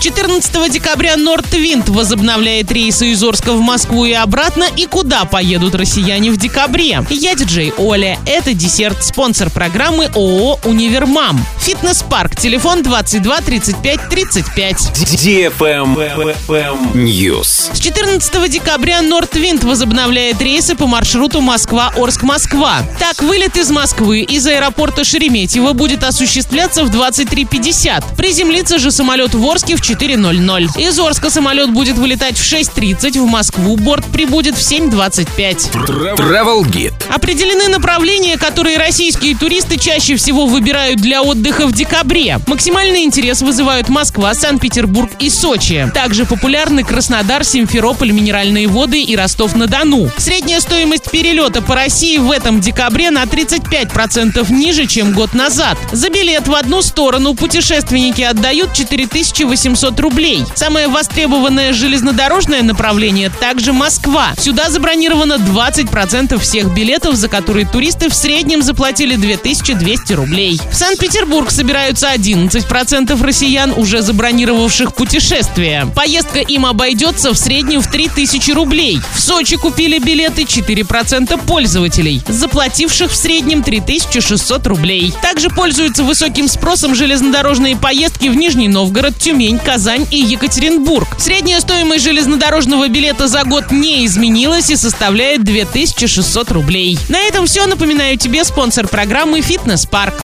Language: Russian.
14 декабря Нортвинд возобновляет рейсы из Орска в Москву и обратно. И куда поедут россияне в декабре? Я диджей Оля. Это десерт, спонсор программы ООО «Универмам». Фитнес-парк. Телефон 22 35 35. News. С 14 декабря Нортвинд возобновляет рейсы по маршруту Москва-Орск-Москва. Так, вылет из Москвы из аэропорта Шереметьево будет осуществляться в 23.50. Приземлится же самолет в Орске в 4.00. Из Орска самолет будет вылетать в 6.30, в Москву борт прибудет в 7.25. Travel Guide. Определены направления, которые российские туристы чаще всего выбирают для отдыха в декабре. Максимальный интерес вызывают Москва, Санкт-Петербург и Сочи. Также популярны Краснодар, Симферополь, Минеральные воды и Ростов-на-Дону. Средняя стоимость перелета по России в этом декабре на 35% ниже, чем год назад. За билет в одну сторону путешественники отдают 4800 рублей. Самое востребованное железнодорожное направление также Москва. Сюда забронировано 20% всех билетов, за которые туристы в среднем заплатили 2200 рублей. В Санкт-Петербург собираются 11% россиян, уже забронировавших путешествие. Поездка им обойдется в среднем в 3000 рублей. В Сочи купили билеты 4% пользователей, заплативших в среднем 3600 рублей. Также пользуются высоким спросом железнодорожные поездки в Нижний Новгород, Тюмень, Казань и Екатеринбург. Средняя стоимость железнодорожного билета за год не изменилась и составляет 2600 рублей. На этом все. Напоминаю тебе спонсор программы «Фитнес Парк».